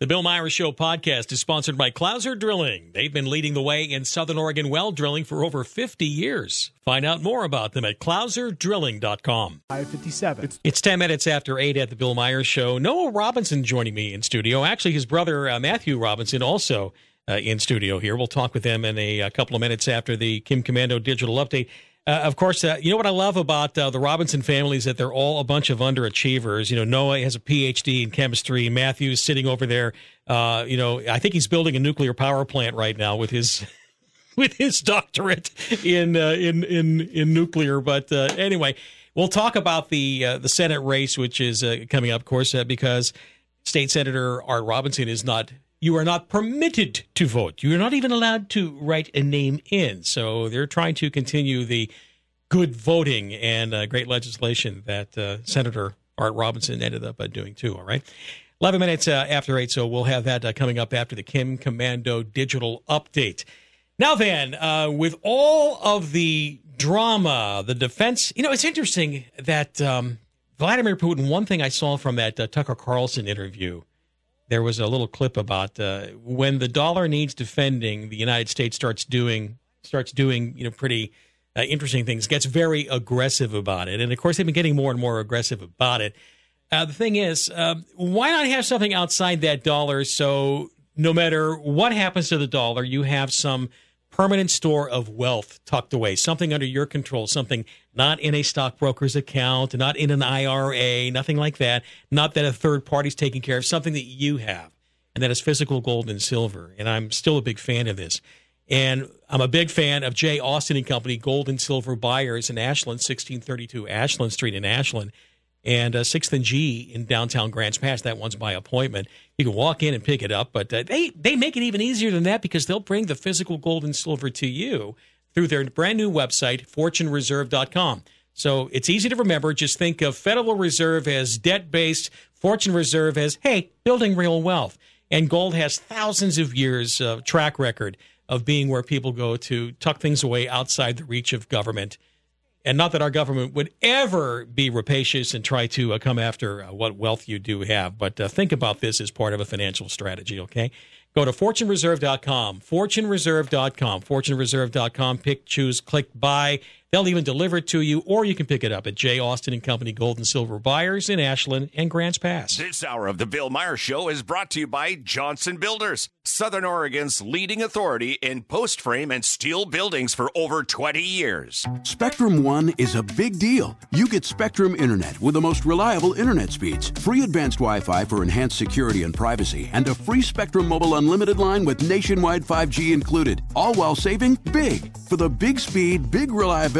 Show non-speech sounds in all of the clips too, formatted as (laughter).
The Bill Myers Show podcast is sponsored by Clouser Drilling. They've been leading the way in Southern Oregon well drilling for over 50 years. Find out more about them at clouserdrilling.com. 557. It's, it's 10 minutes after 8 at the Bill Myers Show. Noah Robinson joining me in studio. Actually, his brother, uh, Matthew Robinson, also uh, in studio here. We'll talk with them in a, a, couple of minutes after the Kim Komando digital update. Uh, of course, uh, you know what I love about uh, the Robinson family is that they're all a bunch of underachievers. You know, Noah has a PhD in chemistry. Matthew's sitting over there. Uh, you know, I think he's building a nuclear power plant right now with his (laughs) with his doctorate in uh, in in in nuclear. But uh, anyway, we'll talk about the the Senate race, which is coming up, of course, because State Senator Art Robinson is not you are not permitted to vote. You are not even allowed to write a name in. So they're trying to continue the good voting and uh, great legislation that uh, Senator Art Robinson ended up uh, doing too. All right. 11 minutes uh, after 8, so we'll have that uh, coming up after the Kim Komando digital update. Now, then, uh, with all of the drama, the defense, you know, it's interesting that um, Vladimir Putin, one thing I saw from that Tucker Carlson interview there was a little clip about uh, when the dollar needs defending, the United States starts doing starts doing you know pretty uh, interesting things, gets very aggressive about it, and of course they've been getting more and more aggressive about it. Uh, the thing is, um, why not have something outside that dollar so no matter what happens to the dollar, you have some permanent store of wealth tucked away, something under your control, something not in a stockbroker's account, not in an IRA, nothing like that, not that a third party's taking care of, something that you have, and that is physical gold and silver. And I'm still a big fan of this. And I'm a big fan of Jay Austin and Company, Gold and Silver Buyers in Ashland, 1632 Ashland Street in Ashland and uh, Sixth and G in downtown Grants Pass. That one's by appointment. You can walk in and pick it up, but uh, they they make it even easier than that because they'll bring the physical gold and silver to you through their brand new website, FortuneReserve.com. So it's easy to remember. Just think of Federal Reserve as debt based, Fortune Reserve as hey, building real wealth. And gold has thousands of years of track record of being where people go to tuck things away outside the reach of government and not that our government would ever be rapacious and try to uh, come after uh, what wealth you do have, but uh, think about this as part of a financial strategy, okay? Go to fortunereserve.com, fortunereserve.com, fortunereserve.com, pick, choose, click buy. They'll even deliver it to you, or you can pick it up at J. Austin and Company Gold and Silver Buyers in Ashland and Grants Pass. This hour of the Bill Meyer Show is brought to you by Johnson Builders, Southern Oregon's leading authority in post frame and steel buildings for over 20 years. Spectrum One is a big deal. You get Spectrum Internet with the most reliable internet speeds, free advanced Wi Fi for enhanced security and privacy, and a free Spectrum Mobile Unlimited line with nationwide 5G included, all while saving big. For the big speed, big reliability,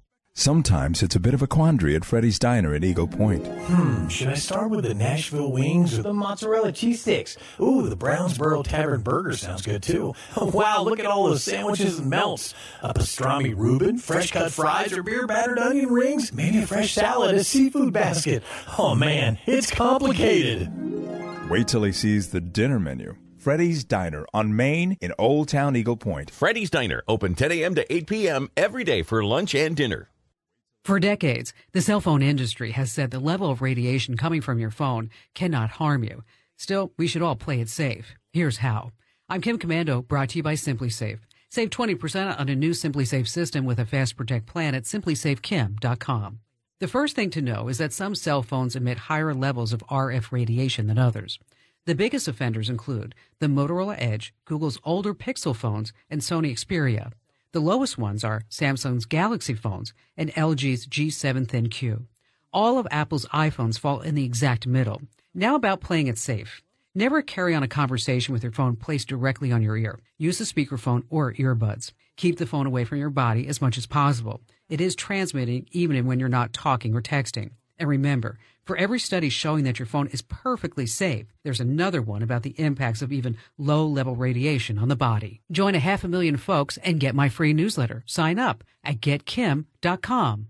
Sometimes it's a bit of a quandary at Freddy's Diner at Eagle Point. Hmm, should I start with the Nashville wings or the mozzarella cheese sticks? Ooh, the Brownsboro Tavern burger sounds good too. (laughs) wow, look at all those sandwiches and melts. A pastrami Reuben, fresh cut fries, or beer battered onion rings? Maybe a fresh salad, a seafood basket. Oh man, it's complicated. Wait till he sees the dinner menu. Freddy's Diner on Main in Old Town Eagle Point. Freddy's Diner, open 10 a.m. to 8 p.m. every day for lunch and dinner. For decades, the cell phone industry has said the level of radiation coming from your phone cannot harm you. Still, we should all play it safe. Here's how. I'm Kim Komando, brought to you by SimpliSafe. Save 20% on a new SimpliSafe system with a Fast Protect plan at simplysafekim.com. The first thing to know is that some cell phones emit higher levels of RF radiation than others. The biggest offenders include the Motorola Edge, Google's older Pixel phones, and Sony Xperia. The lowest ones are Samsung's Galaxy phones and LG's G7 ThinQ. All of Apple's iPhones fall in the exact middle. Now about playing it safe. Never carry on a conversation with your phone placed directly on your ear. Use a speakerphone or earbuds. Keep the phone away from your body as much as possible. It is transmitting even when you're not talking or texting. And remember, for every study showing that your phone is perfectly safe, there's another one about the impacts of even low level radiation on the body. Join a half a million folks and get my free newsletter. Sign up at getkim.com.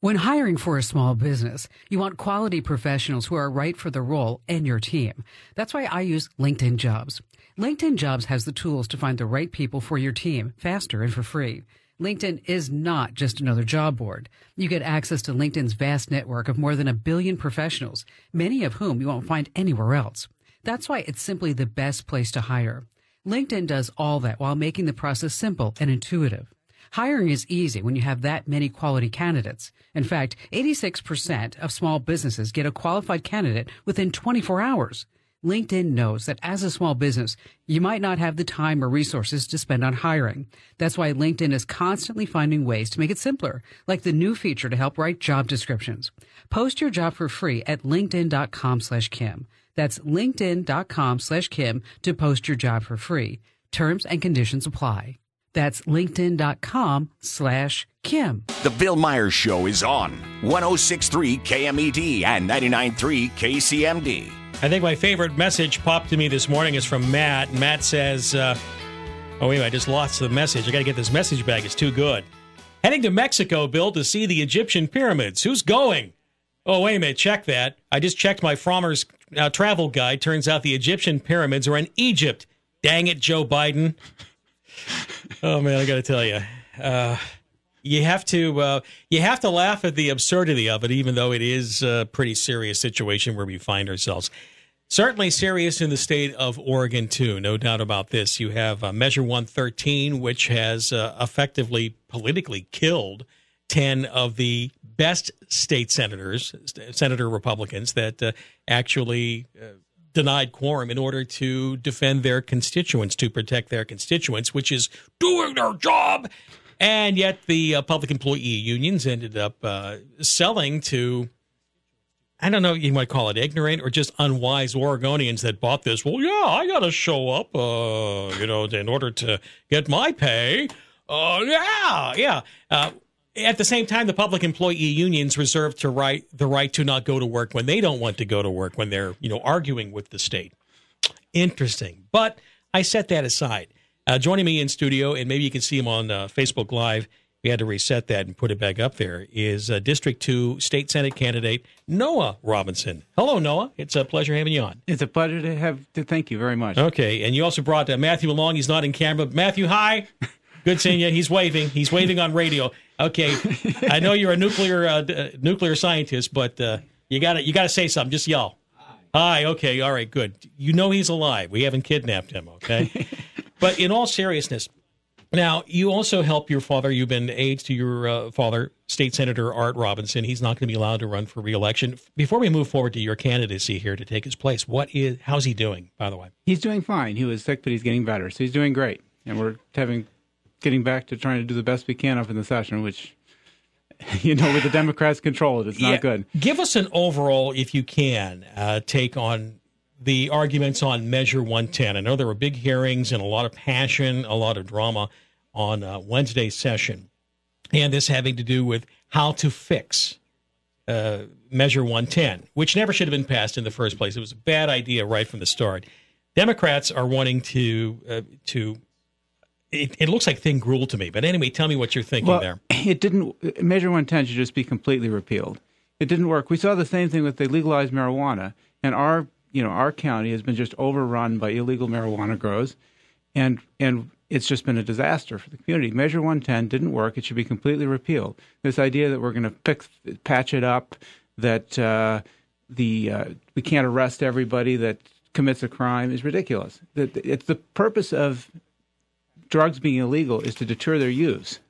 When hiring for a small business, you want quality professionals who are right for the role and your team. That's why I use LinkedIn Jobs. LinkedIn Jobs has the tools to find the right people for your team faster and for free. LinkedIn is not just another job board. You get access to LinkedIn's vast network of more than a billion professionals, many of whom you won't find anywhere else. That's why it's simply the best place to hire. LinkedIn does all that while making the process simple and intuitive. Hiring is easy when you have that many quality candidates. In fact, 86% of small businesses get a qualified candidate within 24 hours. LinkedIn knows that as a small business, you might not have the time or resources to spend on hiring. That's why LinkedIn is constantly finding ways to make it simpler, like the new feature to help write job descriptions. Post your job for free at linkedin.com slash Kim. That's linkedin.com slash Kim to post your job for free. Terms and conditions apply. That's linkedin.com slash Kim. The Bill Myers Show is on 1063 KMED and 993 KCMD. I think my favorite message popped to me this morning is from Matt. Matt says, uh, Oh, wait, I just lost the message. I got to get this message back. It's too good. Heading to Mexico, Bill, to see the Egyptian pyramids. Who's going? Oh, wait a minute. Check that. I just checked my Frommer's uh, travel guide. Turns out the Egyptian pyramids are in Egypt. Dang it, Joe Biden. (laughs) oh man, I got to tell you, uh, you have to uh, you have to laugh at the absurdity of it, even though it is a pretty serious situation where we find ourselves. Certainly serious in the state of Oregon too, no doubt about this. You have uh, Measure 113, which has uh, effectively politically killed ten of the best state senators, senator Republicans that uh, actually uh, denied quorum in order to defend their constituents, to protect their constituents, which is doing their job. And yet the uh, public employee unions ended up uh, selling to, I don't know, you might call it ignorant or just unwise Oregonians that bought this. Well, yeah, I got to show up, uh, you know, in order to get my pay. Uh, yeah, yeah. Uh, at the same time, the public employee unions reserve to right the right to not go to work when they don't want to go to work when they're you know arguing with the state. Interesting, but I set that aside. Uh, joining me in studio, and maybe you can see him on uh, Facebook Live. We had to reset that and put it back up. There is uh, District Two State Senate candidate Noah Robinson. Hello, Noah. It's a pleasure having you on. It's a pleasure to have. To thank you very much. Okay, and you also brought uh, Matthew along. He's not in camera. Matthew, hi. Good seeing you. He's waving. He's waving on radio. Okay, I know you're a nuclear uh, uh nuclear scientist, but uh, you got to you got to say something. Just yell. Hi. Hi. Okay. All right. Good. You know he's alive. We haven't kidnapped him. Okay. (laughs) but in all seriousness, now you also help your father. You've been aides to your uh, father, State Senator Art Robinson. He's not going to be allowed to run for reelection. Before we move forward to your candidacy here to take his place, what is how's he doing? By the way, he's doing fine. He was sick, but he's getting better, so he's doing great. And we're having getting back to trying to do the best we can up in the session, which (laughs) you know, with the Democrats control it, it's not yeah. good. Give us an overall, if you can, uh, take on the arguments on Measure 110. I know there were big hearings and a lot of passion, a lot of drama on uh, Wednesday's session, and this having to do with how to fix uh, Measure 110, which never should have been passed in the first place. It was a bad idea right from the start. Democrats are wanting to uh, to it, it, looks like thin gruel to me. But anyway, tell me what you're thinking well, there. (clears throat) It didn't. Measure 110 should just be completely repealed. It didn't work. We saw the same thing with the legalized marijuana, and our you know our county has been just overrun by illegal marijuana grows, and and it's just been a disaster for the community. Measure 110 didn't work. It should be completely repealed. This idea that we're going to fix, patch it up, that uh, the uh, we can't arrest everybody that commits a crime is ridiculous. That it's the purpose of drugs being illegal is to deter their use,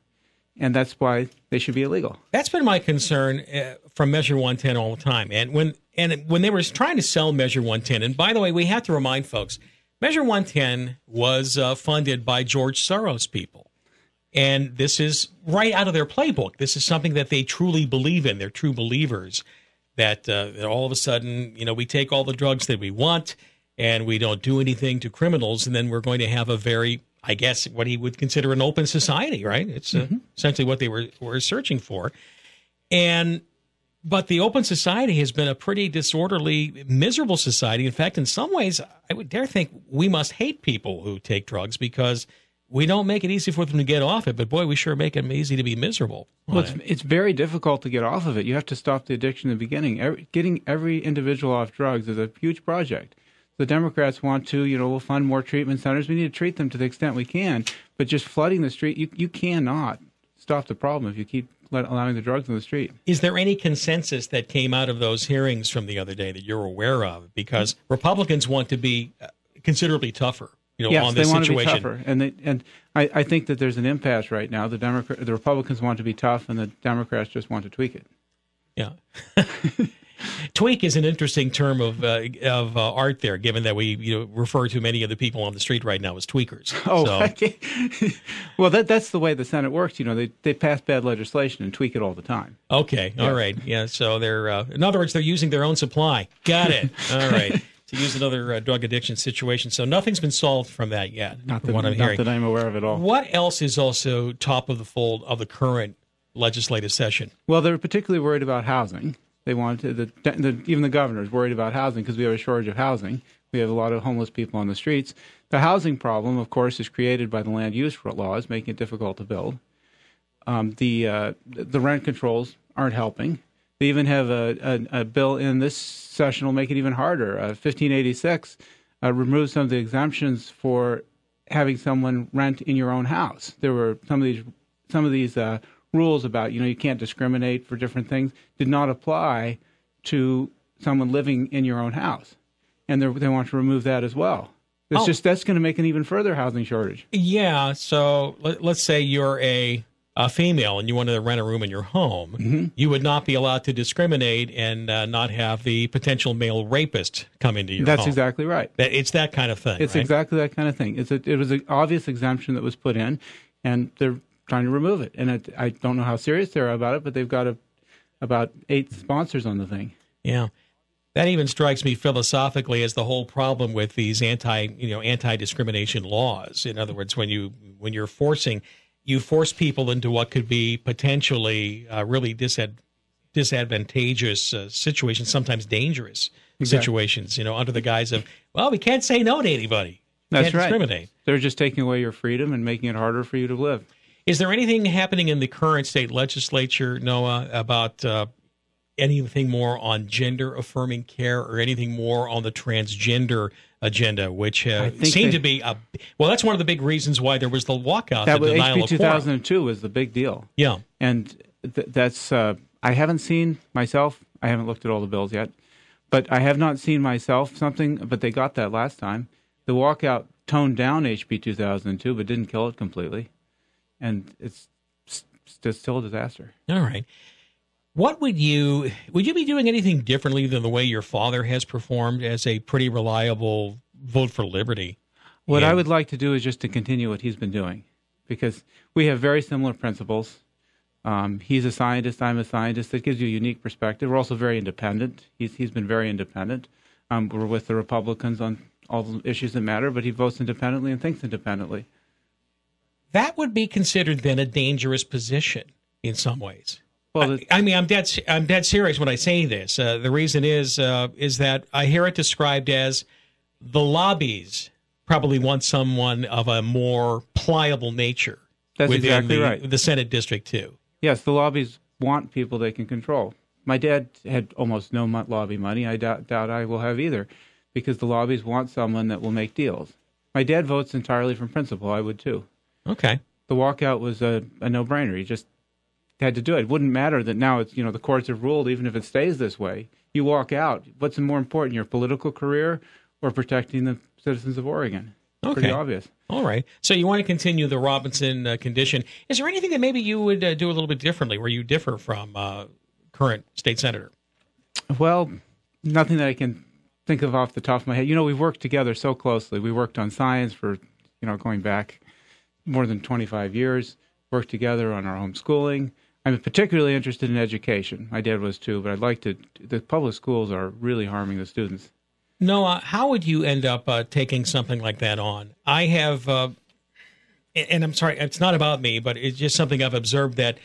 and that's why they should be illegal. That's been my concern uh, from Measure 110 all the time. And when and when they were trying to sell Measure 110, and by the way, we have to remind folks, Measure 110 was uh, funded by George Soros people. And this is right out of their playbook. This is something that they truly believe in. They're true believers that, uh, that all of a sudden, you know, we take all the drugs that we want and we don't do anything to criminals, and then we're going to have a very I guess, what he would consider an open society, right? It's uh, mm-hmm. essentially what they were, were searching for. And, but the open society has been a pretty disorderly, miserable society. In fact, in some ways, I would dare think we must hate people who take drugs because we don't make it easy for them to get off it, but boy, we sure make them easy to be miserable. Well, it's, it. it's very difficult to get off of it. You have to stop the addiction in the beginning. Every, getting every individual off drugs is a huge project. The Democrats want to, you know, we'll fund more treatment centers. We need to treat them to the extent we can, but just flooding the street, you, you cannot stop the problem if you keep allowing the drugs on the street. Is there any consensus that came out of those hearings from the other day that you're aware of? Because Republicans want to be uh, considerably tougher, you know, yes, on they want situation. to be tougher, and they, and I, I think that there's an impasse right now. The Democrat, the Republicans want to be tough, and the Democrats just want to tweak it. Yeah. (laughs) Tweak is an interesting term of uh, of uh, art there, given that we you know, refer to many of the people on the street right now as tweakers. Oh, So- (laughs) okay. well, that that's the way the Senate works. You know, they they pass bad legislation and tweak it all the time. Okay. All right. Yeah. So they're, uh, in other words, they're using their own supply. Got it. (laughs) All right. to use another uh, drug addiction situation. So nothing's been solved from that yet. Not that, what I'm not hearing. that I'm aware of at all. What else is also top of the fold of the current legislative session? Well, they're particularly worried about housing. They wanted to, the, the even the governor is worried about housing because we have a shortage of housing. We have a lot of homeless people on the streets. The housing problem, of course, is created by the land use laws, making it difficult to build. Um, the uh, the rent controls aren't helping. They even have a, a, a bill in this session will make it even harder. Uh, 1586 uh, removes some of the exemptions for having someone rent in your own house. There were some of these some of these uh, rules about you know you can't discriminate for different things did not apply to someone living in your own house, and they're- want to remove that as well. It's Oh. just that's going to make an even further housing shortage. Yeah. So let, let's say you're a, a female and you wanted to rent a room in your home. Mm-hmm. You would not be allowed to discriminate and uh, not have the potential male rapist come into your That's home. exactly right. That, it's that kind of thing. It's right? exactly that kind of thing. It's a, it was an obvious exemption that was put in, and they're trying to remove it. And it, I don't know how serious they are about it, but they've got a, about eight sponsors on the thing. Yeah. That even strikes me philosophically as the whole problem with these anti, you know, anti-discrimination laws. In other words, when you when you're forcing, you force people into what could be potentially uh, really disad- disadvantageous uh, situations, sometimes dangerous Exactly. situations. You know, under the guise of, well, we can't say no to anybody. That's right. discriminate. They're just taking away your freedom and making it harder for you to live. Is there anything happening in the current state legislature, Noah, about uh, anything more on gender affirming care or anything more on the transgender agenda, which uh, seemed they- to be a well. That's one of the big reasons why there was the walkout, That the was denial HB of 2002 was the big deal. Yeah, and th- that's uh, I haven't seen myself. I haven't looked at all the bills yet, but I have not seen myself something. But they got that last time. The walkout toned down HB 2002, but didn't kill it completely, and it's s- still a disaster. all right. What would you would you be doing anything differently than the way your father has performed as a pretty reliable vote for liberty? What I would like to do is just to continue what he's been doing, because we have very similar principles. Um, he's a scientist. I'm a scientist. That gives you a unique perspective. We're also very independent. He's he's been very independent. Um, we're with the Republicans on all the issues that matter, but he votes independently and thinks independently. That would be considered then a dangerous position in some ways. Well, I, I mean, I'm dead. I'm dead serious when I say this. Uh, the reason is uh, is that I hear it described as the lobbies probably want someone of a more pliable nature. That's exactly the, right. The Senate district too. Yes, the lobbies want people they can control. My dad had almost no lobby money. I doubt, doubt I will have either, because the lobbies want someone that will make deals. My dad votes entirely from principle. I would too. Okay. The walkout was a, a no-brainer. He just had to do it. It wouldn't matter that now it's you know the courts have ruled. Even if it stays this way, you walk out. What's more important, your political career or protecting the citizens of Oregon? Pretty Okay. obvious. All right. So you want to continue the Robinson uh, condition? Is there anything that maybe you would uh, do a little bit differently, where you differ from uh, current state senator? Well, nothing that I can think of off the top of my head. You know, we've worked together so closely. We worked on science for, you know, going back more than 25 years, worked together on our homeschooling. I'm particularly interested in education. My dad was too, but I'd like to. The public schools are really harming the students. Noah, how would you end up uh, taking something like that on? I have, uh, and I'm sorry, it's not about me, but it's just something I've observed that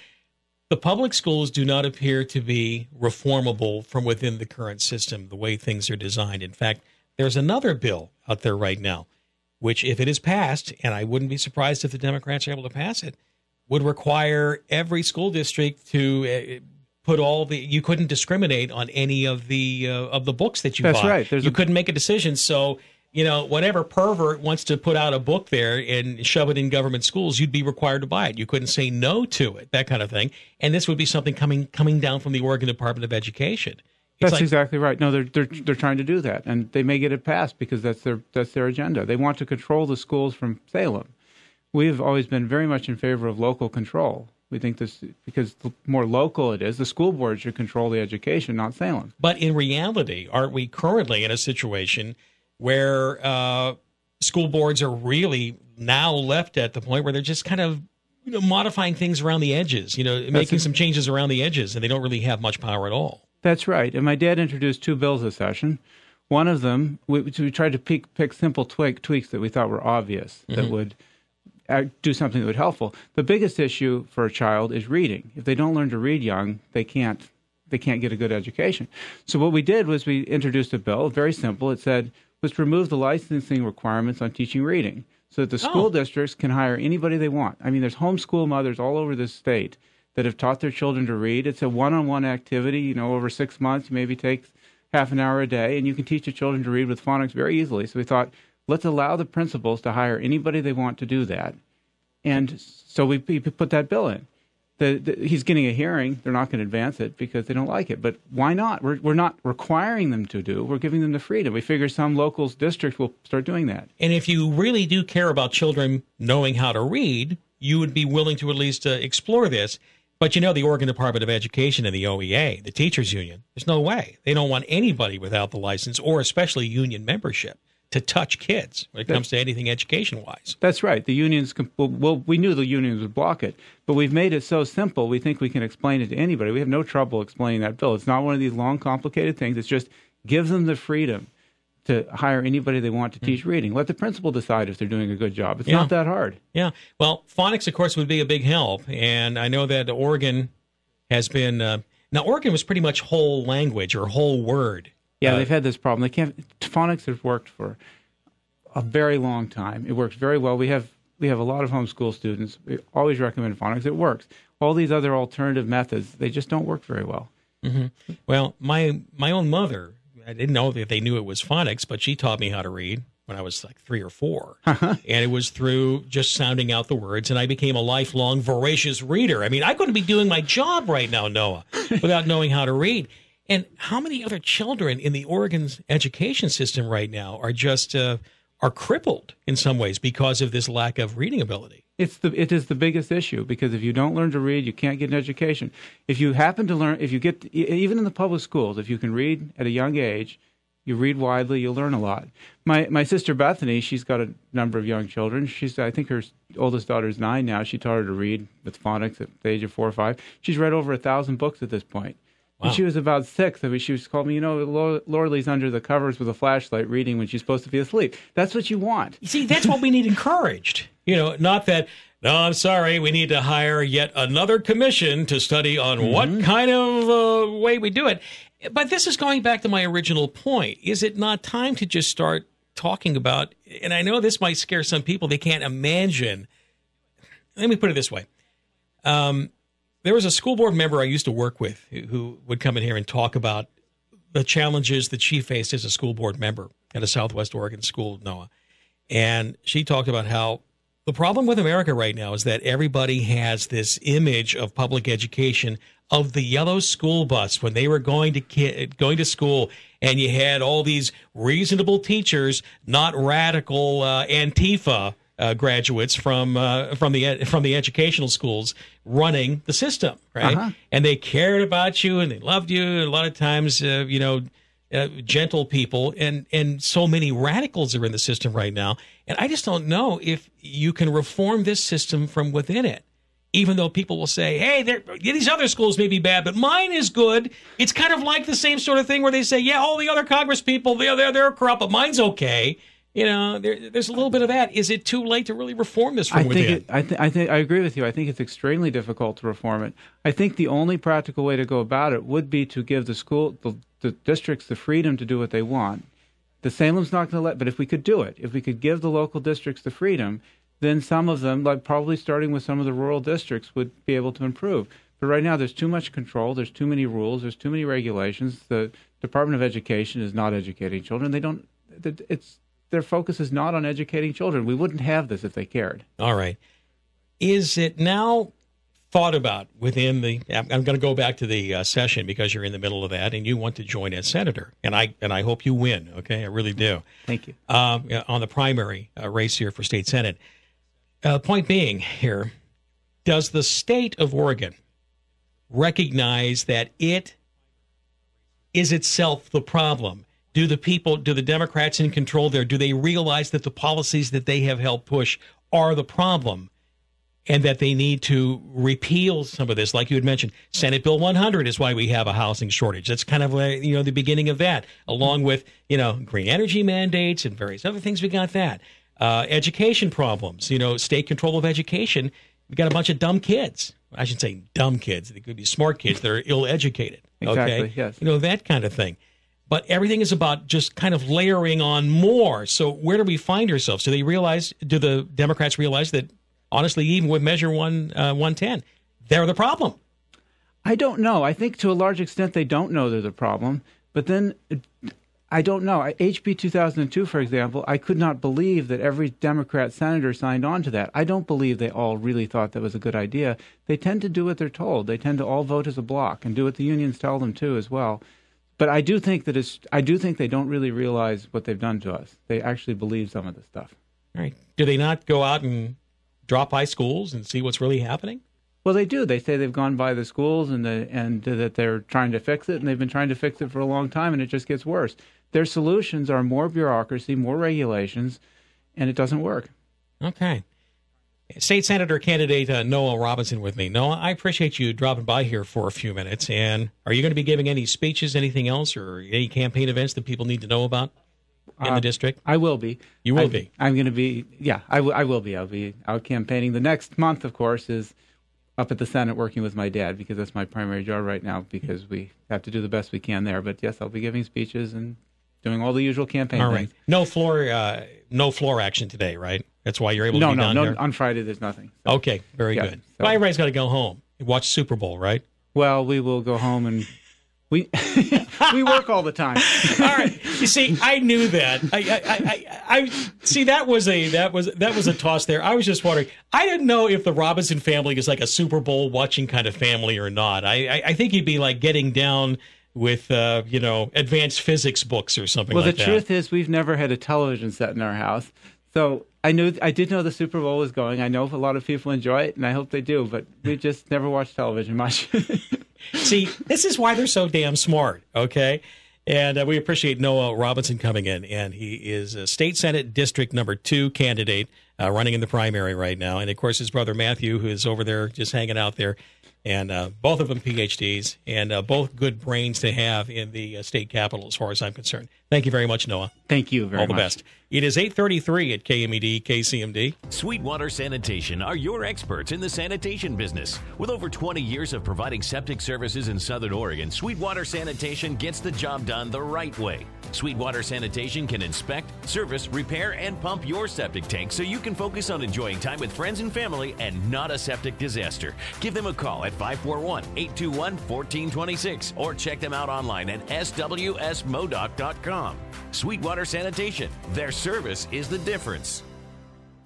the public schools do not appear to be reformable from within the current system, the way things are designed. In fact, there's another bill out there right now which, if it is passed, and I wouldn't be surprised if the Democrats are able to pass it, would require every school district to uh, put all the you couldn't discriminate on any of the uh, of the books that you That's buy. right. There's you a- couldn't make a decision. So you know, whatever pervert wants to put out a book there and shove it in government schools, you'd be required to buy it. You couldn't say no to it, that kind of thing. And this would be something coming coming down from the Oregon Department of Education. That's like- exactly right. No, they're they're they're trying to do that, and they may get it passed because that's their that's their agenda. They want to control the schools from Salem. We've always been very much in favor of local control. We think this because the more local it is, the school board should control the education, not Salem. But in reality, aren't we currently in a situation where uh, school boards are really now left at the point where they're just kind of you know, modifying things around the edges, you know, making it. some changes around the edges, and they don't really have much power at all. That's right. And my dad introduced two bills this session. One of them, we, we tried to pick, pick simple tweak, tweaks that we thought were obvious that would uh, do something that would helpful. The biggest issue for a child is reading. If they don't learn to read young, they can't they can't get a good education. So what we did was we introduced a bill, very simple. It said was to remove the licensing requirements on teaching reading, so that the school Oh. districts can hire anybody they want. I mean, there's homeschool mothers all over this state that have taught their children to read. It's a one-on-one activity. You know, over six months, maybe takes half an hour a day, and you can teach your children to read with phonics very easily. So we thought, let's allow the principals to hire anybody they want to do that. And so we, we put that bill in. The, the, he's getting a hearing. They're not going to advance it because they don't like it. But why not? We're, we're not requiring them to do. We're giving them the freedom. We figure some locals districts will start doing that. And if you really do care about children knowing how to read, you would be willing to at least uh, explore this. But you know, the Oregon Department of Education and the OEA, the teachers union, there's no way. They don't want anybody without the license or especially union membership to touch kids when it comes to anything education wise. That's right. The unions, well, we knew the unions would block it, but we've made it so simple. We think we can explain it to anybody. We have no trouble explaining that bill. It's not one of these long, complicated things. It's just gives them the freedom to hire anybody they want to teach reading. Let the principal decide if they're doing a good job. It's Yeah. not that hard. Yeah. Well, phonics, of course, would be a big help. And I know that Oregon has been. Uh, now, Oregon was pretty much whole language or whole word. Yeah, Uh, they've had this problem. They can't. Phonics has worked for a very long time. It works very well. We have we have a lot of homeschool students. We always recommend phonics. It works. All these other alternative methods, they just don't work very well. Well, my my own mother, I didn't know that they knew it was phonics, but she taught me how to read when I was like three or 4 and it was through just sounding out the words, and I became a lifelong voracious reader. I mean, I couldn't be doing my job right now, Noah, (laughs) without knowing how to read. And how many other children in the Oregon's education system right now are just uh, are crippled in some ways because of this lack of reading ability? It's the it is the biggest issue because if you don't learn to read, you can't get an education. If you happen to learn, if you get even in the public schools, if you can read at a young age, you read widely, you'll learn a lot. My my sister Bethany, she's got a number of young children. She's I think her oldest daughter is nine now. She taught her to read with phonics at the age of four or five. She's read over a thousand books at this point. When she was about six, I mean, she was called me, you know, Lor- Laurelie's under the covers with a flashlight reading when she's supposed to be asleep. That's what you want. You see, that's what we need encouraged. You know, not that, no, I'm sorry, we need to hire yet another commission to study on what kind of uh, way we do it. But this is going back to my original point. Is it not time to just start talking about, and I know this might scare some people, they can't imagine. Let me put it this way. Um, there was a school board member I used to work with who- who would come in here and talk about the challenges that she faced as a school board member at a Southwest Oregon school, Noah. And she talked about how the problem with America right now is that everybody has this image of public education of the yellow school bus when they were going to going to school, and you had all these reasonable teachers, not radical uh, Antifa uh, graduates from uh, from the from the educational schools running the system, right? And they cared about you and they loved you. And a lot of times, uh, you know, uh, gentle people and and so many radicals are in the system right now. And i just don't know if you can reform this system from within it even though people will say hey these other schools may be bad but mine is good. It's kind of like the same sort of thing where they say yeah all the other congress people they're they're, they're corrupt but mine's okay you know there, there's a little bit of that is it too late to really reform this from I within think it, I, th- I think I agree with you. I think it's extremely difficult to reform it. I think the only practical way to go about it would be to give the school, the, the districts, the freedom to do what they want, The Salem's not going to let, but if we could do it, if we could give the local districts the freedom, then some of them, like probably starting with some of the rural districts, would be able to improve. But right now, there's too much control. There's too many rules. There's too many regulations. The Department of Education is not educating children. They don't. It's their focus is not on educating children. We wouldn't have this if they cared. All right. Is it now thought about within the? I'm going to go back to the uh, session because you're in the middle of that, and you want to join as senator, and I and I hope you win. Okay, I really do. Thank you. Um, on the primary uh, race here for state senate. Uh, point being here, does the state of Oregon recognize that it is itself the problem? Do the people, do the Democrats in control there, do they realize that the policies that they have helped push are the problem? and that they need to repeal some of this. Like you had mentioned, Senate Bill 100 is why we have a housing shortage. That's kind of like, you know the beginning of that, along with you know green energy mandates and various other things. We got that uh, education problems. You know, state control of education. We got a bunch of dumb kids. I should say dumb kids. They could be smart kids that are ill educated. Exactly. Okay? Yes. You know that kind of thing but everything is about just kind of layering on more. So where do we find ourselves? Do they realize? Do the Democrats realize that honestly, even with Measure One uh, One Ten, they're the problem? I don't know. I think to a large extent they don't know they're the problem. But then I don't know. HB 2002, for example, I could not believe that every Democrat senator signed on to that. I don't believe they all really thought that was a good idea. They tend to do what they're told. They tend to all vote as a block and do what the unions tell them to as well but I do think that it's. I do think they don't really realize what they've done to us. They actually believe some of the stuff. All right. Do they not go out and drop by schools and see what's really happening? Well, they do. They say they've gone by the schools and the, and that they're trying to fix it, and they've been trying to fix it for a long time, and it just gets worse. Their solutions are more bureaucracy, more regulations, and it doesn't work. Okay. State Senator candidate uh, Noah Robinson with me. Noah, I appreciate you dropping by here for a few minutes. And are you going to be giving any speeches, anything else, or any campaign events that people need to know about in uh, the district? I will be. You will I, be. I'm going to be. Yeah, I, w- I will be. I'll be out campaigning. The next month, of course, is up at the Senate working with my dad because that's my primary job right now because we have to do the best we can there. But yes, I'll be giving speeches and doing all the usual campaign All right. things. No floor, uh, no floor action today, right? That's why you're able no, to be no, down no, here. On Friday, there's nothing. So. Okay, very yeah, good. So. Well, everybody's got to go home, watch Super Bowl, right? Well, we will go home and we (laughs) we work all the time. (laughs) all right. You see, I knew that. I, I, I, I, see that was a that was that was a toss there. I was just wondering. I didn't know if the Robinson family is like a Super Bowl watching kind of family or not. I I, I think he'd be like getting down with uh, you know advanced physics books or something well, like the that. truth is, we've never had a television set in our house, so I knew I did know the Super Bowl was going. I know a lot of people enjoy it, and I hope they do. But we just never watch television much. (laughs) See, this is why they're so damn smart. Okay. And uh, we appreciate Noah Robinson coming in, and he is a state senate district number two candidate uh, running in the primary right now. And of course, his brother Matthew, who is over there just hanging out there, and uh, both of them PhDs, and uh, both good brains to have in the uh, state capital, as far as I'm concerned. Thank you very much, Noah. Thank you very All the much. best. It is 833 at KMED, KCMD. Sweetwater Sanitation are your experts in the sanitation business. With over 20 years of providing septic services in Southern Oregon, Sweetwater Sanitation gets the job done the right way. Sweetwater Sanitation can inspect, service, repair, and pump your septic tank so you can focus on enjoying time with friends and family and not a septic disaster. Give them a call at 541 821 1426 or check them out online at swsmodoc.com. Sweetwater Sanitation, their service is the difference.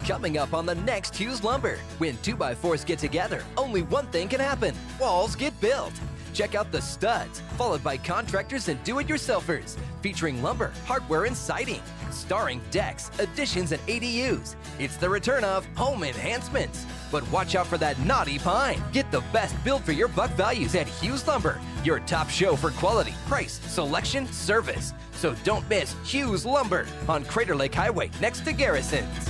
Coming up on the next Hughes Lumber. When 2x4s get together, only one thing can happen walls get built. Check out the studs, followed by contractors and do it yourselfers, featuring lumber, hardware, and siding, starring decks, additions, and ADUs. It's the return of home enhancements. But watch out for that naughty pine. Get the best build for your buck values at Hughes Lumber, your top show for quality, price, selection, service. So don't miss Hughes Lumber on Crater Lake Highway next to Garrison's.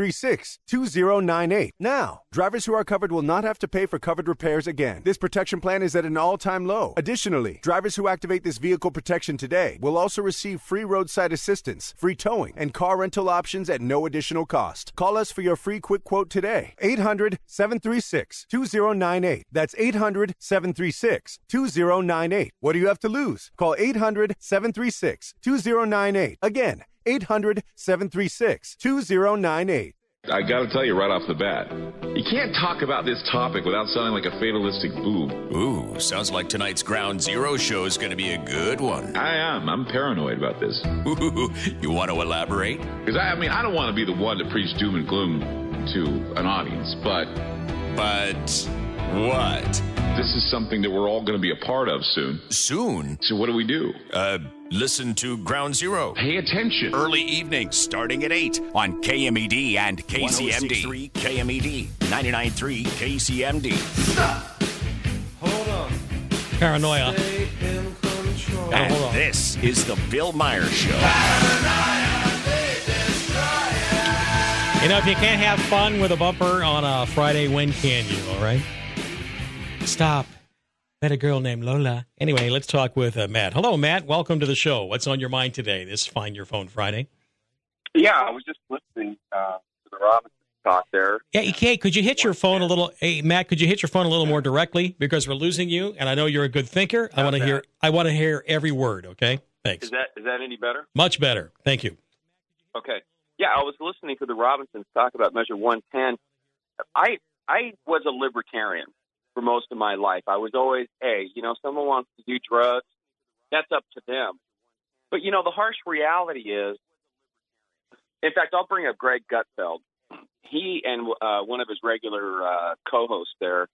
736 2098. Now, drivers who are covered will not have to pay for covered repairs again. This protection plan is at an all time low. Additionally, drivers who activate this vehicle protection today will also receive free roadside assistance, free towing, and car rental options at no additional cost. Call us for your free quick quote today. 800 736 2098. That's 800 736 2098. What do you have to lose? Call 800 736 2098. Again, 800 736 2098. I got to tell you right off the bat, you can't talk about this topic without sounding like a fatalistic boob. Ooh, sounds like tonight's Ground Zero show is going to be a good one. I am. I'm paranoid about this. Ooh, (laughs) you want to elaborate? Because I, I mean, I don't want to be the one to preach doom and gloom to an audience, but. But what? This is something that we're all going to be a part of soon. Soon? So what do we do? Uh, listen to Ground Zero. Pay attention. Early evenings starting at 8 on KMED and KCMD. KMED, 99.3 KCMD. Stop! Hold on. Paranoia. Stay in control. And this is the Bill Myers Show. You know, if you can't have fun with a bumper on a Friday, when can you? All right. Stop. Met a girl named Lola. Anyway, let's talk with uh, Matt. Hello, Matt. Welcome to the show. What's on your mind today? This Find Your Phone Friday. Yeah, I was just listening uh, to the Robinson talk there. Yeah, okay. Could you hit your phone a little? Hey, Matt, could you hit your phone a little more directly because we're losing you, and I know you're a good thinker. I want to hear. I want to hear every word. Okay. Thanks. Is that is that any better? Much better. Thank you. Okay. Yeah, I was listening to the Robinsons talk about Measure 110. I I was a libertarian for most of my life. I was always, hey, you know, someone wants to do drugs, that's up to them. But you know, the harsh reality is, in fact, I'll bring up Greg Gutfeld. He and uh, one of his regular uh, co-hosts there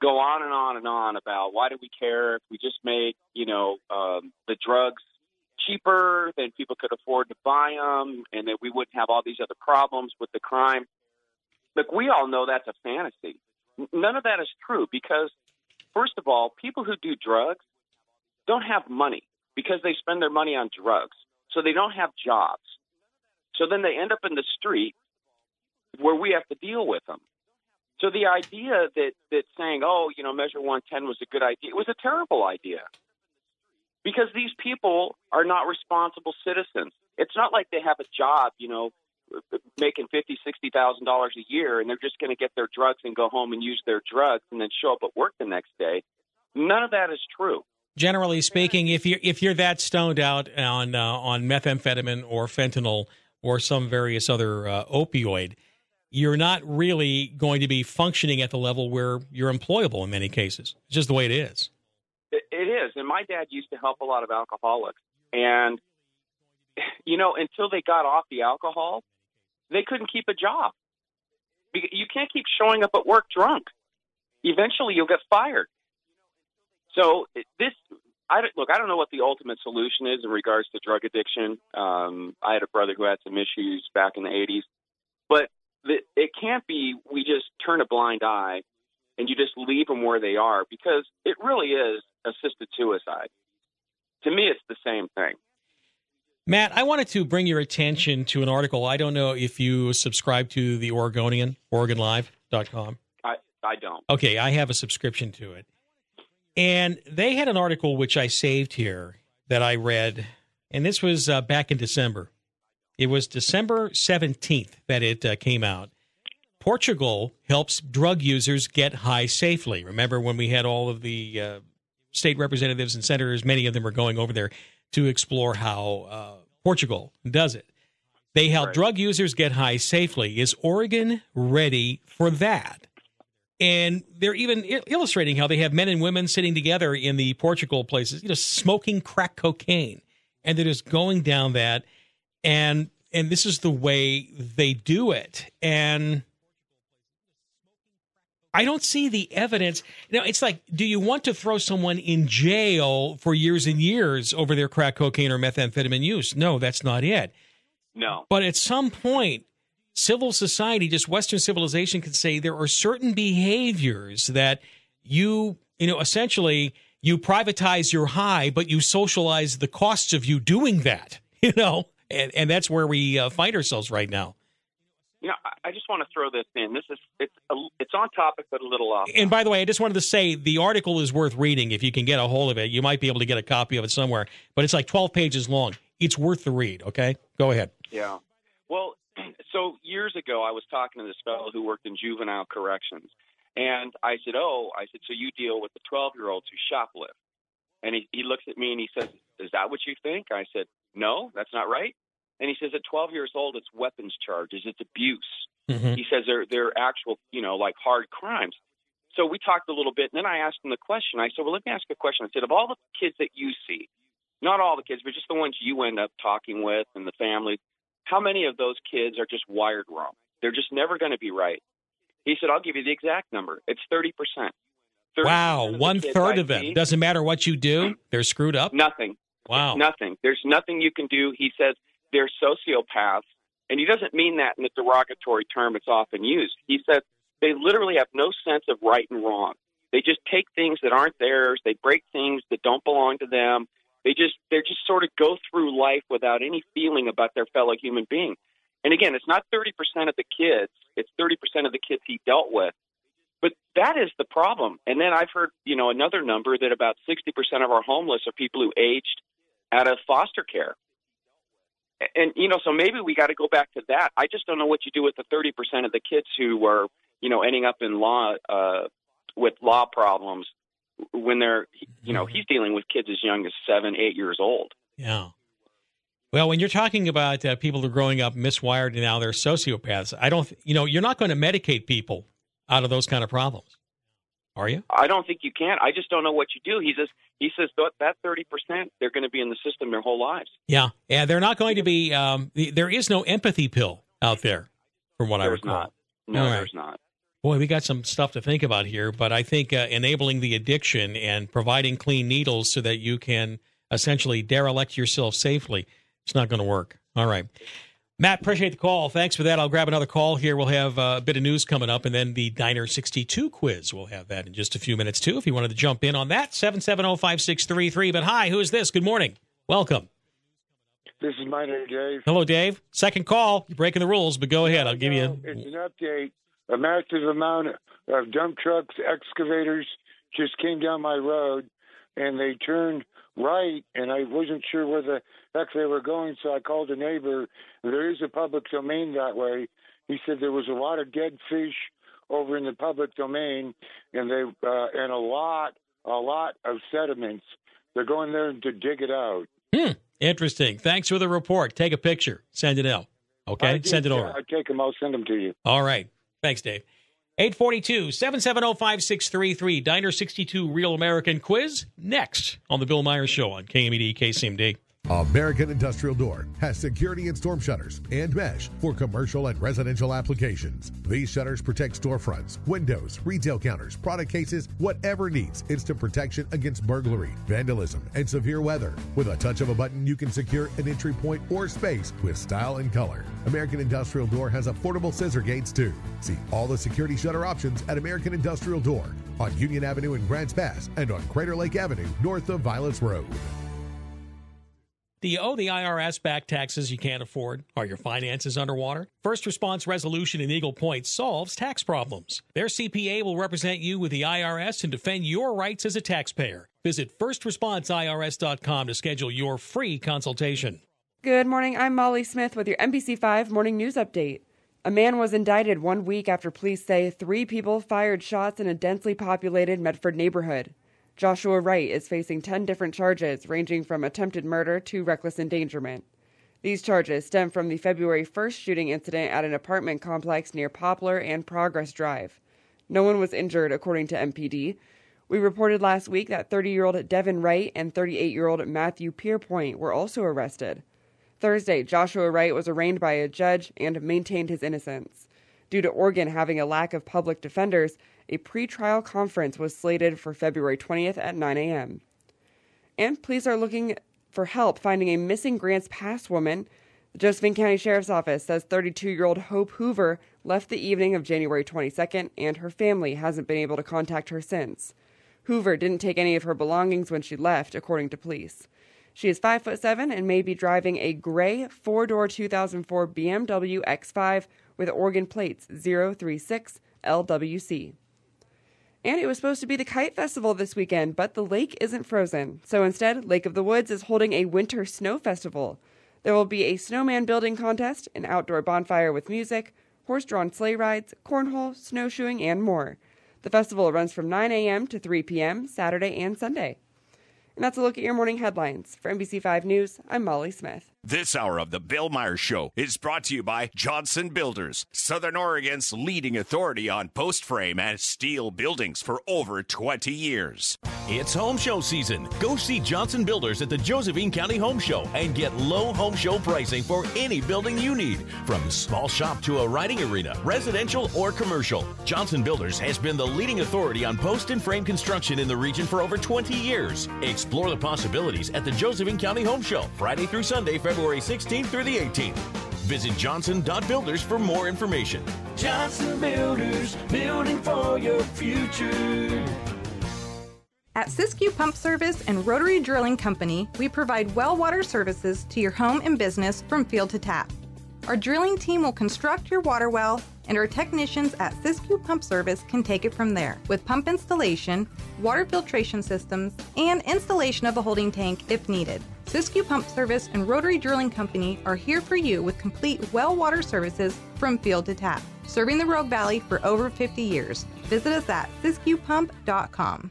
go on and on and on about why do we care if we just make you know um, the drugs cheaper, then people could afford to buy them, and that we wouldn't have all these other problems with the crime. Look, we all know that's a fantasy. None of that is true because, first of all, people who do drugs don't have money because they spend their money on drugs. So they don't have jobs. So then they end up in the street where we have to deal with them. So the idea that, that saying, oh, you know, Measure 110 was a good idea, it was a terrible idea because these people are not responsible citizens. It's not like they have a job, you know, making fifty, sixty thousand dollars a year, and they're just going to get their drugs and go home and use their drugs and then show up at work the next day. None of that is true. Generally speaking, if you're if you're that stoned out on uh, on methamphetamine or fentanyl or some various other uh, opioid, you're not really going to be functioning at the level where you're employable in many cases. It's just the way it is. It, it is, and my dad used to help a lot of alcoholics, and you know, until they got off the alcohol, they couldn't keep a job. You can't keep showing up at work drunk. Eventually, you'll get fired. So this, I look. I don't know what the ultimate solution is in regards to drug addiction. Um, I had a brother who had some issues back in the '80s, but the, it can't be we just turn a blind eye and you just leave them where they are because it really is assisted suicide. To me, it's the same thing. Matt, I wanted to bring your attention to an article. I don't know if you subscribe to the Oregonian, OregonLive.com. I, I don't. Okay, I have a subscription to it. And they had an article which I saved here that I read, and this was uh, back in December. It was December 17th that it uh, came out. Portugal helps drug users get high safely. Remember when we had all of the uh, state representatives and senators, many of them were going over there to explore how uh, Portugal does it. They help right. drug users get high safely. Is Oregon ready for that? And they're even illustrating how they have men and women sitting together in the Portugal places, you know, smoking crack cocaine. And they're just going down that. And and this is the way they do it. And I don't see the evidence. You know, it's like, do you want to throw someone in jail for years and years over their crack cocaine or methamphetamine use? No, that's not it. No. But at some point, civil society, just Western civilization, can say there are certain behaviors that you, you know, essentially you privatize your high, but you socialize the costs of you doing that, (laughs) you know, and, and that's where we uh, find ourselves right now. You know, I- just want to throw this in. This is it's a, it's on topic, but a little off. And by the way, I just wanted to say the article is worth reading if you can get a hold of it. You might be able to get a copy of it somewhere, but it's like 12 pages long. It's worth the read, okay? Go ahead. Yeah. Well, (clears throat) so years ago, I was talking to this fellow who worked in juvenile corrections, and I said, "Oh, I said, so you deal with the 12 year olds who shoplift?" And he he looks at me and he says, "Is that what you think?" I said, "No, that's not right." And he says, "At 12 years old, it's weapons charges, it's abuse." Mm-hmm. He says they're they're actual, you know, like hard crimes. So we talked a little bit, and then I asked him the question. I said, "Well, let me ask you a question." I said, "Of all the kids that you see, not all the kids, but just the ones you end up talking with and the family, how many of those kids are just wired wrong? They're just never going to be right." He said, "I'll give you the exact number. It's thirty percent." Wow, one third of them. Doesn't matter what you do, they're screwed up. Nothing. Wow. Nothing. There's nothing you can do. He says they're sociopaths, and he doesn't mean that in the derogatory term it's often used. He says they literally have no sense of right and wrong. They just take things that aren't theirs. They break things that don't belong to them. They just they just sort of go through life without any feeling about their fellow human being. And again, it's not 30% of the kids, it's 30% of the kids he dealt with. But that is the problem. And then I've heard, you know, another number that about 60% of our homeless are people who aged out of foster care. And, you know, so maybe we got to go back to that. I just don't know what you do with the 30% of the kids who are, you know, ending up in law, uh, with law problems when they're, you know, he's dealing with kids as young as seven, eight years old. Yeah. Well, when you're talking about uh, people who are growing up miswired and now they're sociopaths, I don't, you know, you're not going to medicate people out of those kind of problems, are you? I don't think you can. I just don't know what you do. He says he says that that thirty percent they're going to be in the system their whole lives. Yeah, yeah. They're not going to be. Um, the- there is no empathy pill out there, from what I There's recall. not. No, right. there's not. Boy, we got some stuff to think about here, but I think uh, enabling the addiction and providing clean needles so that you can essentially derelict yourself safely, it's not going to work. All right. Matt, appreciate the call. Thanks for that. I'll grab another call here. We'll have uh, a bit of news coming up, and then the Diner 62 quiz. We'll have that in just a few minutes, too, if you wanted to jump in on that. 770 5633. But hi, who is this? Good morning. Welcome. This is my name, Dave. Hello, Dave. Second call. You're breaking the rules, but go ahead. I'll give you. It's an update. A massive amount of dump trucks, excavators just came down my road, and they turned right, and I wasn't sure where the heck they were going, so I called a neighbor. There is a public domain that way. He said there was a lot of dead fish over in the public domain, and they uh, and a lot, a lot of sediments. They're going there to dig it out. Hmm. Interesting. Thanks for the report. Take a picture. Send it out. Okay? Send it over. I take them. I'll send them to you. All right. Thanks, Dave. 842 770 5633. Diner 62 Real American Quiz next on The Bill Meyer's Show on KMED KCMD. American Industrial Door has security and storm shutters and mesh for commercial and residential applications. These shutters protect storefronts, windows, retail counters, product cases, whatever needs instant protection against burglary, vandalism, and severe weather. With a touch of a button, you can secure an entry point or space with style and color. American Industrial Door has affordable scissor gates too. See all the security shutter options at American Industrial Door on Union Avenue in Grants Pass and on Crater Lake Avenue north of Vilas Road. Do you owe the oh, IRS back taxes you can't afford? Are your finances underwater? First Response Resolution in Eagle Point solves tax problems. Their CPA will represent you with the IRS and defend your rights as a taxpayer. Visit firstresponseirs.com to schedule your free consultation. Good morning. I'm Molly Smith with your NBC5 Morning News Update. A man was indicted one week after police say three people fired shots in a densely populated Medford neighborhood. Joshua Wright is facing 10 different charges, ranging from attempted murder to reckless endangerment. These charges stem from the February 1st shooting incident at an apartment complex near Poplar and Progress Drive. No one was injured, according to MPD. We reported last week that 30 year old Devin Wright and 38 year old Matthew Pierpoint were also arrested. Thursday, Joshua Wright was arraigned by a judge and maintained his innocence. Due to Oregon having a lack of public defenders, a pretrial conference was slated for February 20th at 9 a.m. And police are looking for help finding a missing Grants Pass woman. The Josephine County Sheriff's Office says 32 year old Hope Hoover left the evening of January 22nd, and her family hasn't been able to contact her since. Hoover didn't take any of her belongings when she left, according to police. She is 5 foot 7 and may be driving a gray four door 2004 BMW X5 with Oregon plates 036 LWC. And it was supposed to be the Kite Festival this weekend, but the lake isn't frozen. So instead, Lake of the Woods is holding a winter snow festival. There will be a snowman building contest, an outdoor bonfire with music, horse drawn sleigh rides, cornhole, snowshoeing, and more. The festival runs from 9 a.m. to 3 p.m. Saturday and Sunday. And that's a look at your morning headlines. For NBC5 News, I'm Molly Smith. This hour of the Bill Meyer's Show is brought to you by Johnson Builders, Southern Oregon's leading authority on post frame and steel buildings for over 20 years. It's home show season. Go see Johnson Builders at the Josephine County Home Show and get low home show pricing for any building you need, from small shop to a riding arena, residential or commercial. Johnson Builders has been the leading authority on post and frame construction in the region for over 20 years. Explore the possibilities at the Josephine County Home Show, Friday through Sunday, February 16th through the 18th. Visit johnson.builders for more information. Johnson Builders, building for your future. At Siskiyou Pump Service and Rotary Drilling Company, we provide well water services to your home and business from field to tap. Our drilling team will construct your water well, and our technicians at Siskiyou Pump Service can take it from there with pump installation, water filtration systems, and installation of a holding tank if needed. Siskiyou Pump Service and Rotary Drilling Company are here for you with complete well water services from field to tap, serving the Rogue Valley for over 50 years. Visit us at siskiyoupump.com.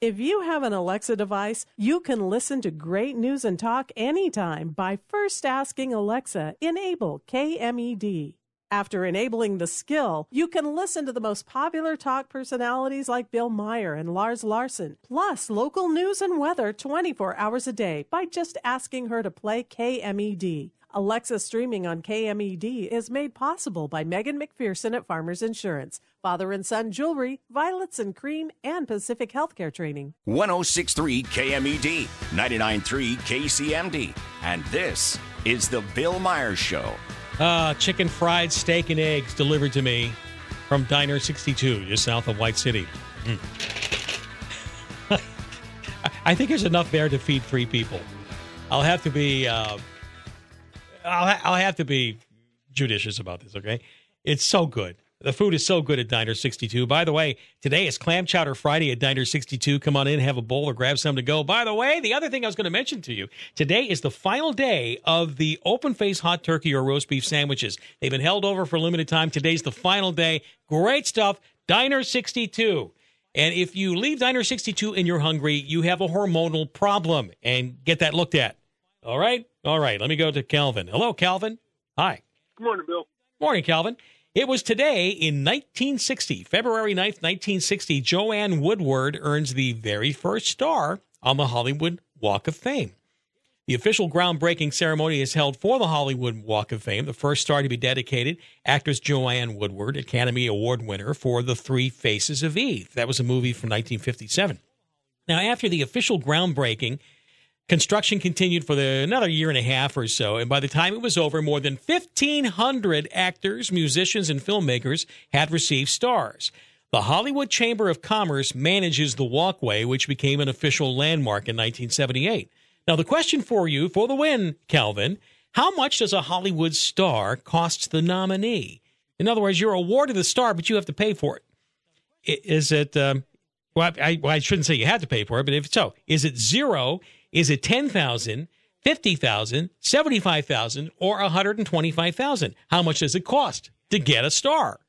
If you have an Alexa device, you can listen to great news and talk anytime by first asking Alexa, enable KMED. After enabling the skill, you can listen to the most popular talk personalities like Bill Meyer and Lars Larson, plus local news and weather 24 hours a day by just asking her to play KMED. Alexa streaming on KMED is made possible by Megan McPherson at Farmers Insurance, Father and Son Jewelry, Violets and Cream, and Pacific Healthcare Training. 1063 KMED, 993 KCMD. And this is The Bill Meyer Show. Uh, chicken fried steak and eggs delivered to me from Diner 62, just south of White City. Mm. (laughs) I think there's enough there to feed three people. I'll have to be, uh, I'll, ha- I'll have to be judicious about this. Okay, it's so good. The food is so good at Diner 62. By the way, today is Clam Chowder Friday at Diner 62. Come on in, have a bowl, or grab some to go. By the way, the other thing I was going to mention to you today is the final day of the open face hot turkey or roast beef sandwiches. They've been held over for a limited time. Today's the final day. Great stuff. Diner 62. And if you leave Diner 62 and you're hungry, you have a hormonal problem and get that looked at. All right? All right. Let me go to Calvin. Hello, Calvin. Hi. Good morning, Bill. Morning, Calvin. It was today in 1960, February 9th, 1960, Joanne Woodward earns the very first star on the Hollywood Walk of Fame. The official groundbreaking ceremony is held for the Hollywood Walk of Fame, the first star to be dedicated, actress Joanne Woodward, Academy Award winner for The Three Faces of Eve. That was a movie from 1957. Now, after the official groundbreaking, Construction continued for the, another year and a half or so, and by the time it was over, more than 1,500 actors, musicians, and filmmakers had received stars. The Hollywood Chamber of Commerce manages the walkway, which became an official landmark in 1978. Now, the question for you for the win, Calvin how much does a Hollywood star cost the nominee? In other words, you're awarded the star, but you have to pay for it. Is it, um, well, I, well, I shouldn't say you had to pay for it, but if so, is it zero? Is it 10,000, 50,000, 75,000 or 125,000? How much does it cost to get a star?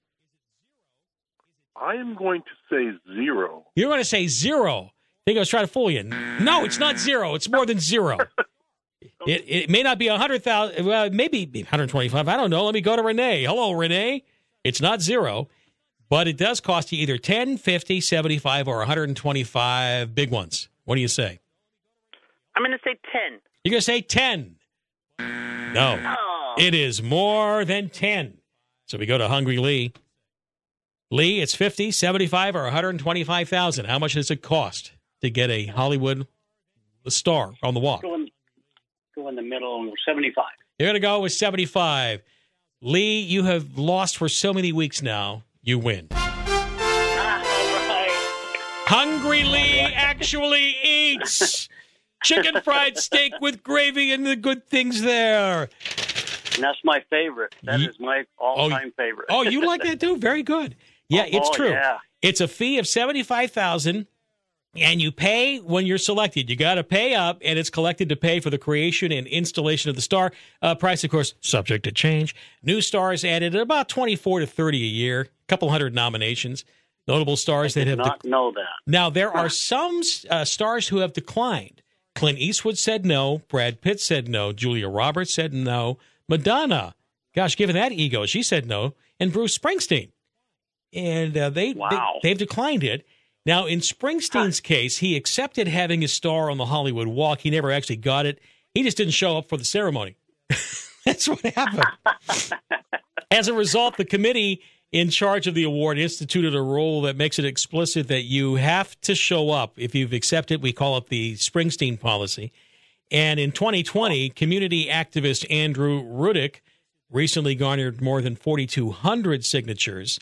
I am going to say zero. You're going to say zero. I think I was trying to fool you. No, it's not zero. It's more than zero. (laughs) It, it may not be 100,000, well, maybe 125. I don't know. Let me go to Renee. Hello, Renee. It's not zero, but it does cost you either 10, 50, 75, or 125 big ones. What do you say? I'm going to say 10. You're going to say 10. No. Oh. It is more than 10. So we go to Hungry Lee. Lee, it's 50, 75, or 125,000. How much does it cost to get a Hollywood star on the walk? Go in, go in the middle, 75. You're going to go with 75. Lee, you have lost for so many weeks now. You win. Ah, Hungry Lee actually eats chicken fried steak with gravy and the good things there. And that's my favorite. That is my all-time favorite. Oh, you like that too? Very good. Yeah, it's Oh, true. yeah. It's a fee of seventy-five thousand, and you pay when you're selected. You got to pay up, and it's collected to pay for the creation and installation of the star. Uh, price, of course, subject to change. New stars added at about twenty-four to thirty a year. A couple hundred nominations. Notable stars that have Not know that. now, there are (laughs) some uh, stars who have declined. Clint Eastwood said no. Brad Pitt said no. Julia Roberts said no. Madonna, gosh, given that ego, she said no. And Bruce Springsteen. And uh, they, Wow. they, have declined it. Now, in Springsteen's case, he accepted having his star on the Hollywood Walk. He never actually got it. He just didn't show up for the ceremony. (laughs) That's what happened. (laughs) As a result, the committee in charge of the award instituted a rule that makes it explicit that you have to show up. If you've accepted, we call it the Springsteen policy. And in 2020, community activist Andrew Rudick recently garnered more than 4,200 signatures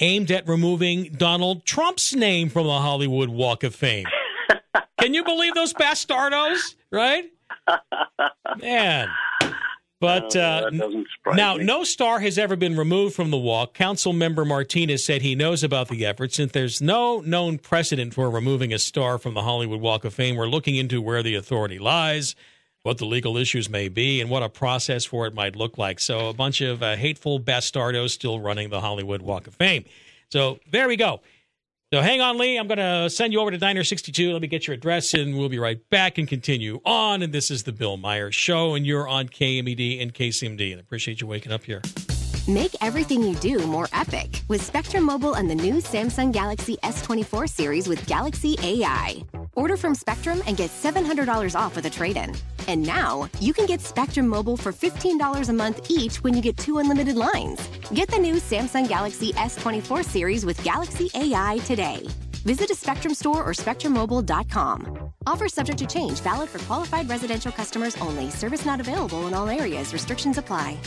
aimed at removing Donald Trump's name from the Hollywood Walk of Fame. (laughs) Can you believe those bastardos? Right? Man. But Oh, uh, that doesn't surprise now, me. no star has ever been removed from the walk. Council member Martinez said he knows about the effort. Since there's no known precedent for removing a star from the Hollywood Walk of Fame, we're looking into where the authority lies, what the legal issues may be, and what a process for it might look like. So, a bunch of uh, hateful bastardos still running the Hollywood Walk of Fame. So, there we go. So hang on, Lee. I'm going to send you over to Diner 62. Let me get your address, and we'll be right back and continue on. And this is the Bill Meyer's Show, and you're on KMED and KCMD. And I appreciate you waking up here. Make everything you do more epic with Spectrum Mobile and the new Samsung Galaxy S24 series with Galaxy AI. Order from Spectrum and get $700 off with a trade in. And now you can get Spectrum Mobile for $15 a month each when you get two unlimited lines. Get the new Samsung Galaxy S24 series with Galaxy AI today. Visit a Spectrum store or SpectrumMobile.com. Offer subject to change, valid for qualified residential customers only. Service not available in all areas. Restrictions apply.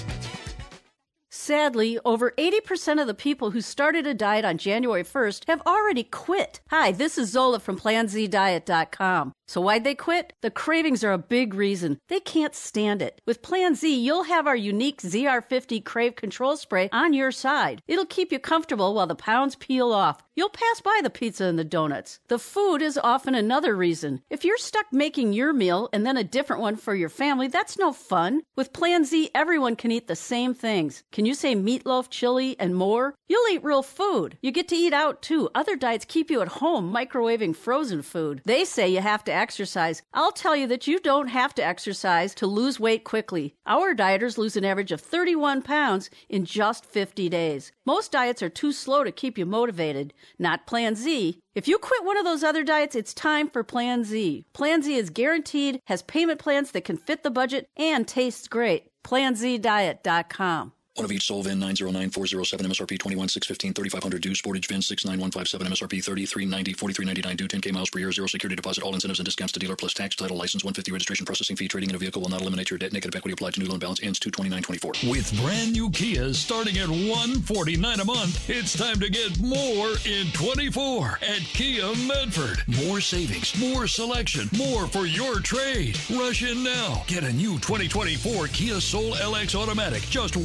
Sadly, over 80% of the people who started a diet on January 1st have already quit. Hi, this is Zola from PlanZDiet.com. So why'd they quit? The cravings are a big reason. They can't stand it. With Plan Z, you'll have our unique ZR50 Crave Control Spray on your side. It'll keep you comfortable while the pounds peel off. You'll pass by the pizza and the donuts. The food is often another reason. If you're stuck making your meal and then a different one for your family, that's no fun. With Plan Z, everyone can eat the same things. Can you say meatloaf, chili, and more? You'll eat real food. You get to eat out too. Other diets keep you at home microwaving frozen food. They say you have to exercise. I'll tell you that you don't have to exercise to lose weight quickly. Our dieters lose an average of 31 pounds in just 50 days. Most diets are too slow to keep you motivated. Not Plan Z. If you quit one of those other diets, it's time for Plan Z. Plan Z is guaranteed, has payment plans that can fit the budget, and tastes great. PlanZDiet.com. One of each Sol VIN 909407 MSRP 21615 3500 due Sportage VIN 69157 MSRP 3390 4399 due 10k miles per year zero security deposit all incentives and discounts to dealer plus tax title license 150 registration processing fee trading in a vehicle will not eliminate your debt negative equity applied to new loan balance ends 22924 With brand new Kias starting at 149 a month, it's time to get more in 24 at Kia Medford. More savings, more selection, more for your trade. Rush in now. Get a new 2024 Kia Soul LX Automatic, just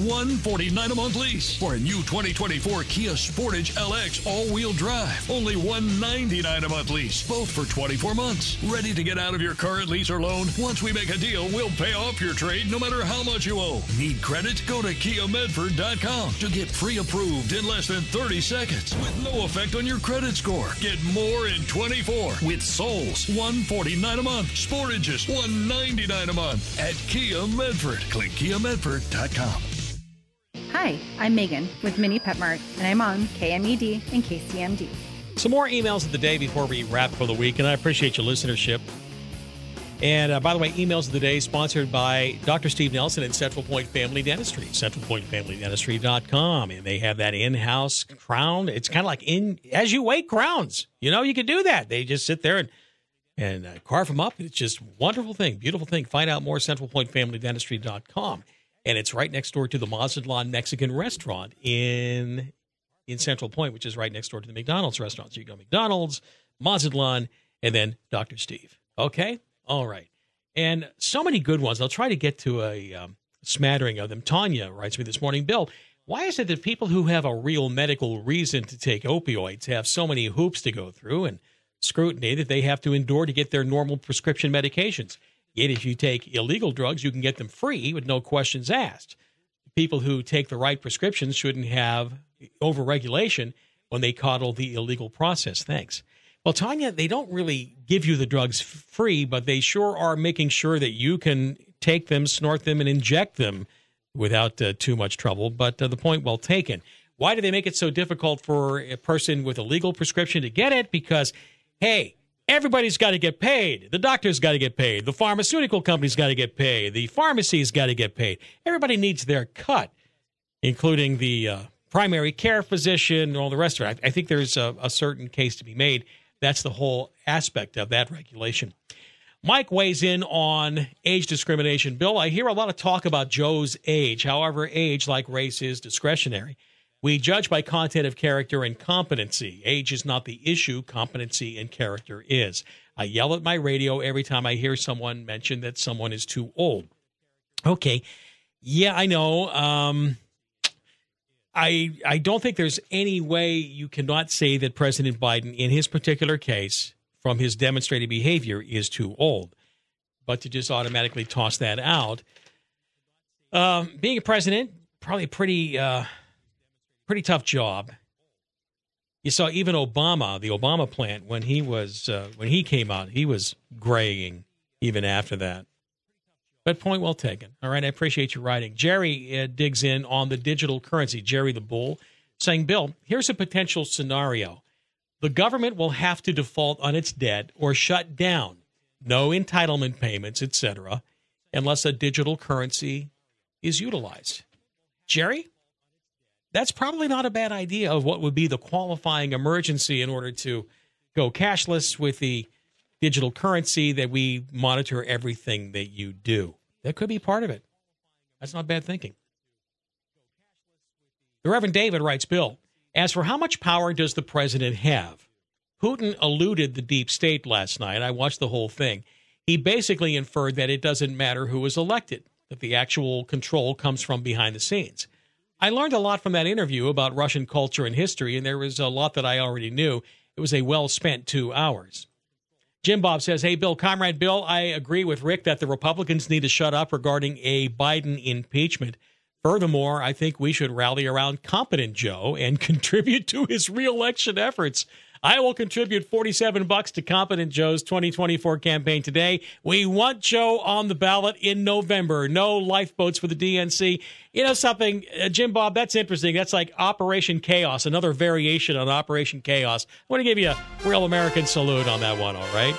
149 a month lease. For a new 2024 Kia Sportage LX all-wheel drive, only 199 a month lease, both for 24 months. Ready to get out of your current lease or loan? Once we make a deal, we'll pay off your trade no matter how much you owe. Need credit? Go to KiaMedford.com to get pre-approved in less than 30 seconds with no effect on your credit score. Get more in 24 with Souls, 149 a month. Sportages, 199 a month at Kia Medford. Click KiaMedford.com. Hi, I'm Megan with Mini Pet Mart, and I'm on KMED and KCMD. Some more emails of the day before we wrap for the week, and I appreciate your listenership. And uh, by the way, emails of the day sponsored by Dr. Steve Nelson and Central Point Family Dentistry, centralpointfamilydentistry.com. And they have that in house crown. It's kind of like in as you wait crowns. You know, you can do that. They just sit there and and uh, carve them up. It's just wonderful thing, beautiful thing. Find out more centralpointfamilydentistry.com. And it's right next door to the Mazatlan Mexican restaurant in in Central Point, which is right next door to the McDonald's restaurant. So you go McDonald's, Mazatlan, and then Dr. Steve. Okay? All right. And so many good ones. I'll try to get to a um, smattering of them. Tanya writes me this morning, Bill, why is it that people who have a real medical reason to take opioids have so many hoops to go through and scrutiny that they have to endure to get their normal prescription medications? Yet, if you take illegal drugs, you can get them free with no questions asked. People who take the right prescriptions shouldn't have overregulation when they coddle the illegal process. Thanks. Well, Tanya, they don't really give you the drugs free, but they sure are making sure that you can take them, snort them, and inject them without uh, too much trouble. But uh, the point well taken. Why do they make it so difficult for a person with a legal prescription to get it? Because, hey, everybody's got to get paid. The doctor's got to get paid. The pharmaceutical company's got to get paid. The pharmacy's got to get paid. Everybody needs their cut, including the uh, primary care physician and all the rest of it. I, I think there's a, a certain case to be made that's the whole aspect of that regulation. Mike weighs in on age discrimination. Bill, I hear a lot of talk about Joe's age. However, age, like race, is discretionary. We judge by content of character and competency. Age is not the issue, competency and character is. I yell at my radio every time I hear someone mention that someone is too old. Okay. Yeah, I know. Um, I I don't think there's any way you cannot say that President Biden, in his particular case, from his demonstrated behavior, is too old. But to just automatically toss that out, um, being a president, probably pretty uh, pretty tough job. You saw even Obama, the Obama plant, when he was uh, when he came out, he was graying even after that. But point well taken. All right, I appreciate you writing. Jerry uh, digs in on the digital currency. Jerry the Bull saying, Bill, here's a potential scenario. The government will have to default on its debt or shut down, no entitlement payments, etc., unless a digital currency is utilized. Jerry, that's probably not a bad idea of what would be the qualifying emergency in order to go cashless with the digital currency that we monitor everything that you do. That could be part of it. That's not bad thinking. The Reverend David writes Bill, as for how much power does the president have? Putin eluded the deep state last night. I watched the whole thing. He basically inferred that it doesn't matter who is elected, that the actual control comes from behind the scenes. I learned a lot from that interview about Russian culture and history, and there was a lot that I already knew. It was a well spent two hours. Jim Bob says, Hey, Bill, Comrade Bill, I agree with Rick that the Republicans need to shut up regarding a Biden impeachment. Furthermore, I think we should rally around competent Joe and (laughs) contribute to his reelection efforts. I will contribute 47 bucks to Competent Joe's 2024 campaign today. We want Joe on the ballot in November. No lifeboats for the DNC. You know something, uh, Jim Bob, that's interesting. That's like Operation Chaos, another variation on Operation Chaos. I want to give you a real American salute on that one, all right?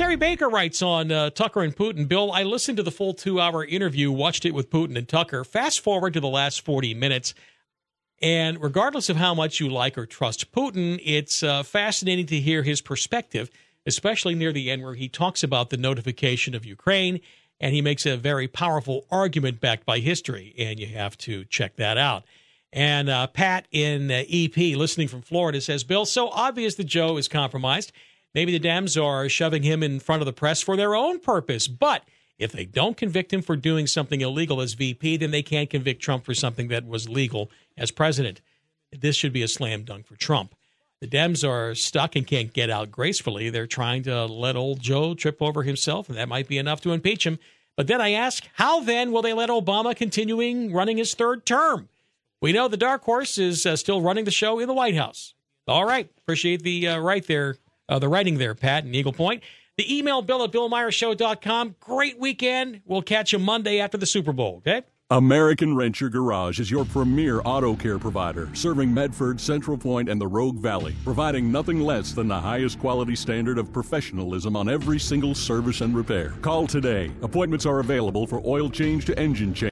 Terry Baker writes on uh, Tucker and Putin. Bill, I listened to the full two hour interview, watched it with Putin and Tucker. Fast forward to the last 40 minutes. And regardless of how much you like or trust Putin, it's uh, fascinating to hear his perspective, especially near the end where he talks about the notification of Ukraine and he makes a very powerful argument backed by history. And you have to check that out. And uh, Pat in uh, EP, listening from Florida, says, Bill, so obvious that Joe is compromised. Maybe the Dems are shoving him in front of the press for their own purpose. But if they don't convict him for doing something illegal as VP, then they can't convict Trump for something that was legal as president. This should be a slam dunk for Trump. The Dems are stuck and can't get out gracefully. They're trying to let old Joe trip over himself, and that might be enough to impeach him. But then I ask, how then will they let Obama continuing running his third term? We know the dark horse is uh, still running the show in the White House. All right, appreciate the uh, right there, uh, the writing there, Pat and Eagle Point. The email bill at billmeyershow.com. Great weekend. We'll catch you Monday after the Super Bowl, okay? American Renter Garage is your premier auto care provider, serving Medford, Central Point, and the Rogue Valley, providing nothing less than the highest quality standard of professionalism on every single service and repair. Call today. Appointments are available for oil change to engine change.